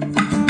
Cause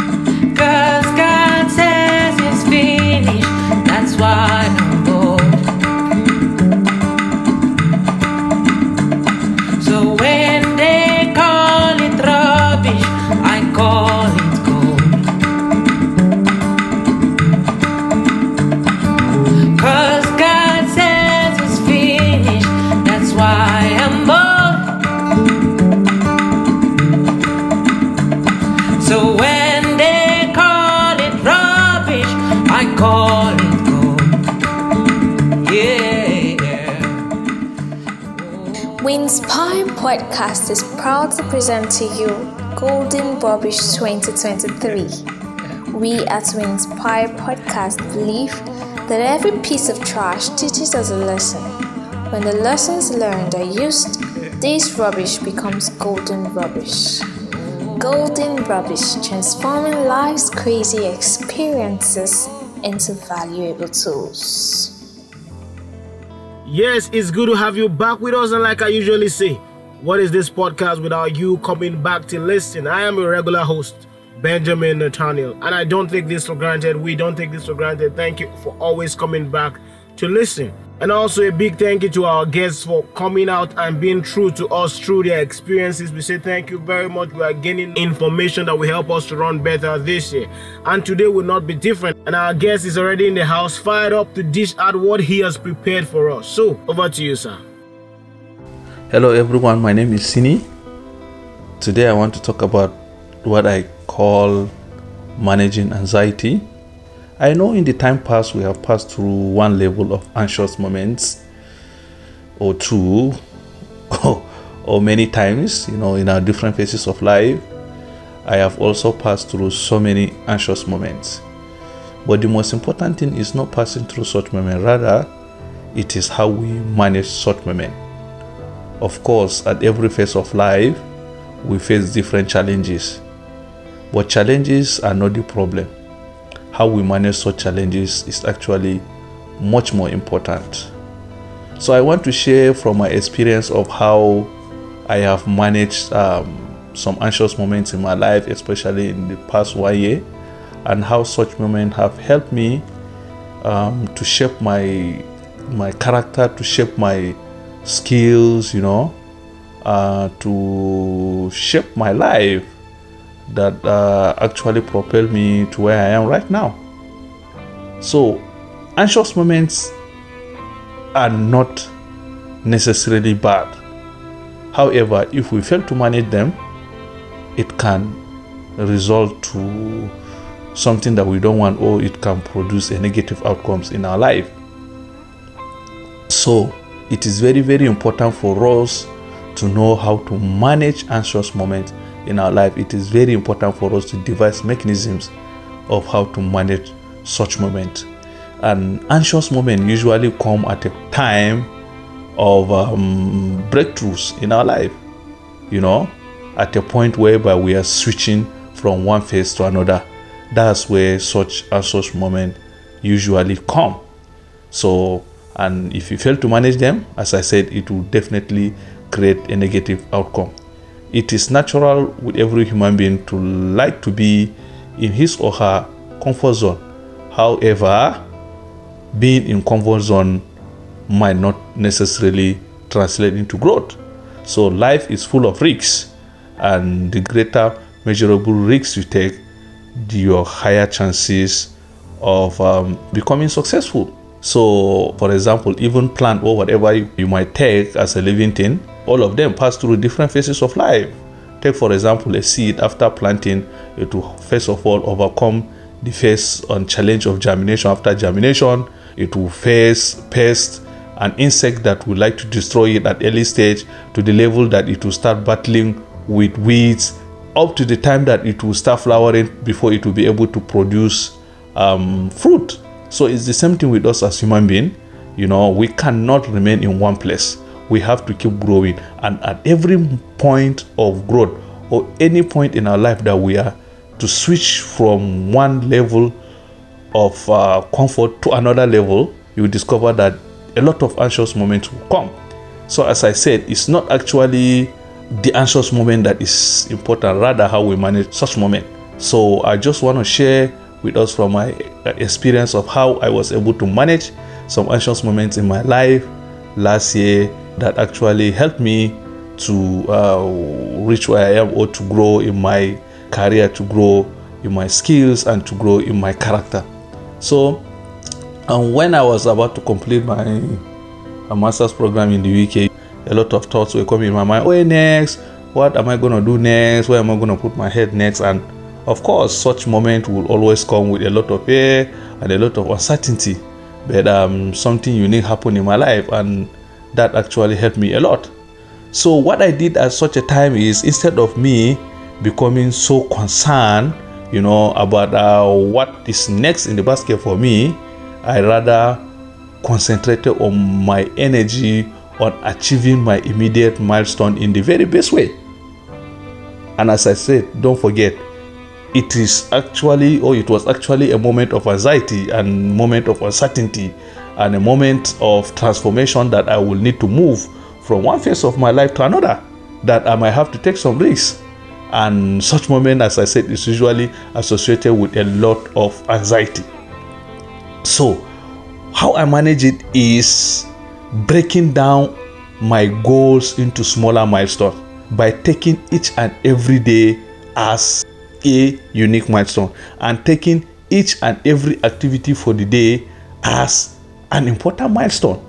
proud to present to you Golden Rubbish 2023. We at We Inspire Podcast believe that every piece of trash teaches us a lesson. When the lessons learned are used, this rubbish becomes golden rubbish. Golden rubbish, transforming life's crazy experiences into valuable tools. Yes, it's good to have you back with us. And like I usually say, what is this podcast without you coming back to listen? I am a regular host, Benjamin Nathaniel, and I don't take this for granted. We don't take this for granted. Thank you for always coming back to listen. And also a big thank you to our guests for coming out and being true to us through their experiences. We say thank you very much. We are gaining information that will help us to run better this year. And today will not be different. And our guest is already in the house, fired up to dish out what he has prepared for us. So over to you, sir. Hello everyone, my name is Sini. Today I want to talk about what I call managing anxiety. I know in the time past we have passed through one level of anxious moments or two or, many times, you know, in our different phases of life. I have also passed through so many anxious moments. But the most important thing is not passing through such moments, rather, it is how we manage such moments. Of course, at every phase of life, we face different challenges. But challenges are not the problem. How we manage such challenges is actually much more important. So, I want to share from my experience of how I have managed um, some anxious moments in my life, especially in the past one year, and how such moments have helped me um, to shape my my character, to shape my skills, you know, uh, to shape my life that uh, actually propelled me to where I am right now. So, anxious moments are not necessarily bad. However, if we fail to manage them, it can result to something that we don't want or it can produce a negative outcomes in our life. So, it is very very important for us to know how to manage anxious moments in our life. It is very important for us to devise mechanisms of how to manage such moments. And anxious moments usually come at a time of um, breakthroughs in our life you know at a point whereby we are switching from one phase to another. That's where such anxious moments usually come. So and if you fail to manage them as i said it will definitely create a negative outcome. It is natural with every human being to like to be in his or her comfort zone. However being in comfort zone might not necessarily translate into growth. So life is full of risks and the greater measurable risks you take the your higher chances of um, becoming successful so, for example, even plant or whatever you, might take as a living thing, all of them pass through different phases of life. Take, for example, a seed after planting, it will first of all overcome the phase and challenge of germination. After germination, it will face pests and insect that would like to destroy it at early stage to the level that it will start battling with weeds up to the time that it will start flowering before it will be able to produce um, fruit. So it's the same thing with us as human beings. You know, we cannot remain in one place. We have to keep growing. And at every point of growth or any point in our life that we are to switch from one level of uh, comfort to another level, you will discover that a lot of anxious moments will come. So, as I said, it's not actually the anxious moment that is important, rather, how we manage such moment. So I just want to share with us from my uh, experience of how I was able to manage some anxious moments in my life last year that actually helped me to uh, reach where I am or to grow in my career, to grow in my skills, and to grow in my character. So, and when I was about to complete my, my master's program in the UK, a lot of thoughts were coming in my mind. Where next? What am I going to do next? Where am I going to put my head next? And of course, such moment will always come with a lot of fear and a lot of uncertainty. But um, something unique happened in my life, and that actually helped me a lot. So, what I did at such a time is instead of me becoming so concerned, you know, about uh, what is next in the basket for me, I rather concentrated on my energy on achieving my immediate milestone in the very best way. And as I said, don't forget, it is actually, or it was actually a moment of anxiety and moment of uncertainty and a moment of transformation that I will need to move from one phase of my life to another, that I might have to take some risks. And such moment, as I said, is usually associated with a lot of anxiety. So, how I manage it is breaking down my goals into smaller milestones by taking each and every day as a unique milestone and taking each and every activity for the day as an important milestone.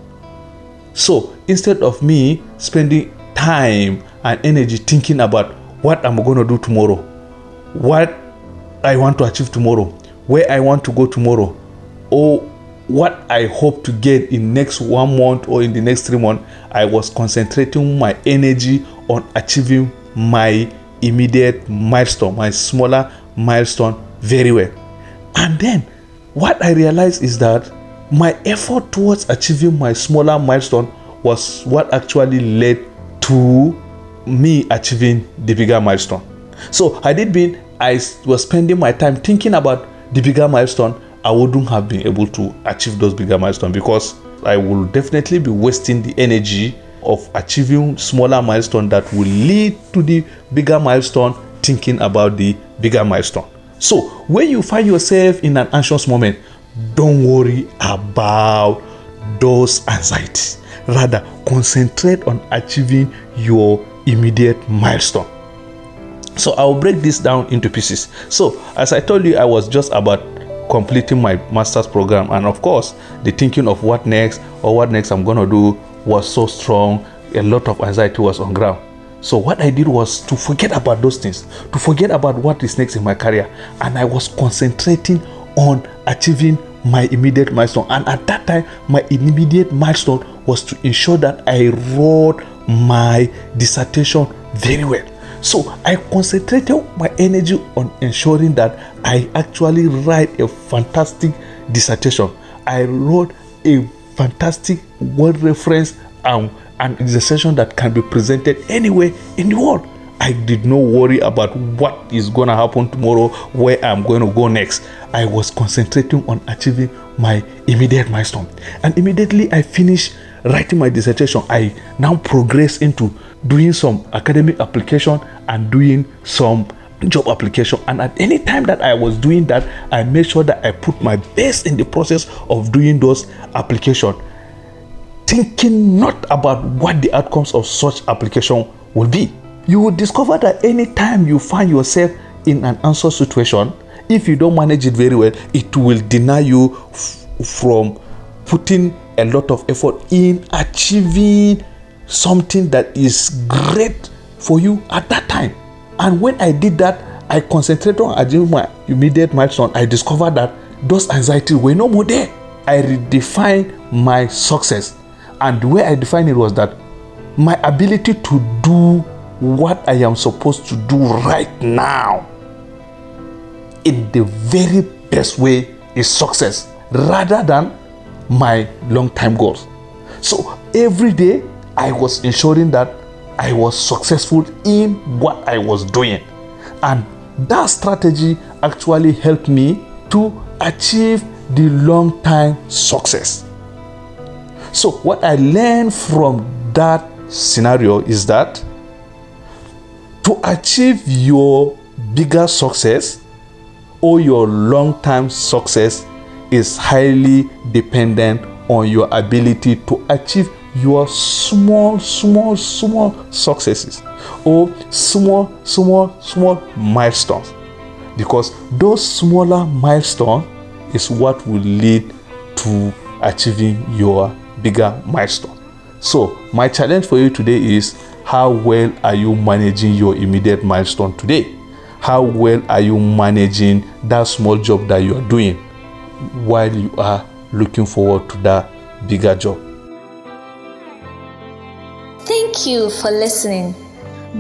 So instead of me spending time and energy thinking about what I'm going to do tomorrow, what I want to achieve tomorrow, where I want to go tomorrow, or what I hope to get in next one month or in the next three months, I was concentrating my energy on achieving my immediate milestone, my smaller milestone very well. And then what I realized is that my effort towards achieving my smaller milestone was what actually led to me achieving the bigger milestone. So I did mean I was spending my time thinking about the bigger milestone I wouldn't have been able to achieve those bigger milestones because I will definitely be wasting the energy of achieving smaller milestone that will lead to the bigger milestone thinking about the bigger milestone. So, when you find yourself in an anxious moment, don't worry about those anxieties. Rather, concentrate on achieving your immediate milestone. So, I'll break this down into pieces. So, as I told you, I was just about completing my master's program and of course the thinking of what next or what next i'm to do was so strong a lot of anxiety was on ground. So what i did was to forget about those things to forget about what is next in my career. And i was concentrating on achieving my immediate milestone. And at that time my immediate milestone was to ensure that i wrote my dissertation very well. So I concentrated my energy on ensuring that I actually write a fantastic dissertation. I wrote a fantastic word reference and dissertation that can be presented anywhere in the world. I did not worry about what is going to happen tomorrow, where I'm going to go next. I was concentrating on achieving my immediate milestone. And immediately I finished writing my dissertation, I now progress into doing some academic application and doing some job application. And at any time that i was doing that i made sure that i put my best in the process of doing those application. Thinking not about what the outcomes of such application will be. You will discover that anytime you find yourself in an answer situation if you don't manage it very well it will deny you f- from putting a lot of effort in achieving something that is great for you at that time. And when I did that, I concentrated on achieving my immediate milestone. I discovered that those anxieties were no more there. I redefined my success. And the way I defined it was that my ability to do what I am supposed to do right now in the very best way is success rather than my long time goals. So every day I was ensuring that I was successful in what I was doing. And that strategy actually helped me to achieve the long time success. So, what I learned from that scenario is that to achieve your bigger success, or your long term success is highly dependent on your ability to achieve your small, small, small successes or small, small, small milestones. Because those smaller milestones is what will lead to achieving your bigger milestone. So, my challenge for you today is how well are you managing your immediate milestone today? How well are you managing that small job that you are doing while you are looking forward to that bigger job? Thank you for listening.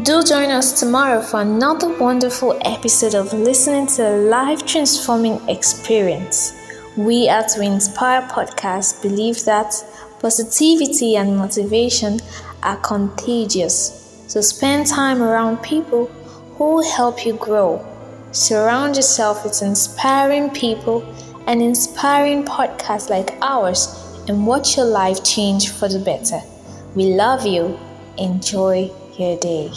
Do join us tomorrow for another wonderful episode of listening to a life transforming experience. We at We Inspire Podcast believe that positivity and motivation are contagious. So spend time around people who help you grow. Surround yourself with inspiring people and inspiring podcasts like ours and watch your life change for the better. We love you. Enjoy your day.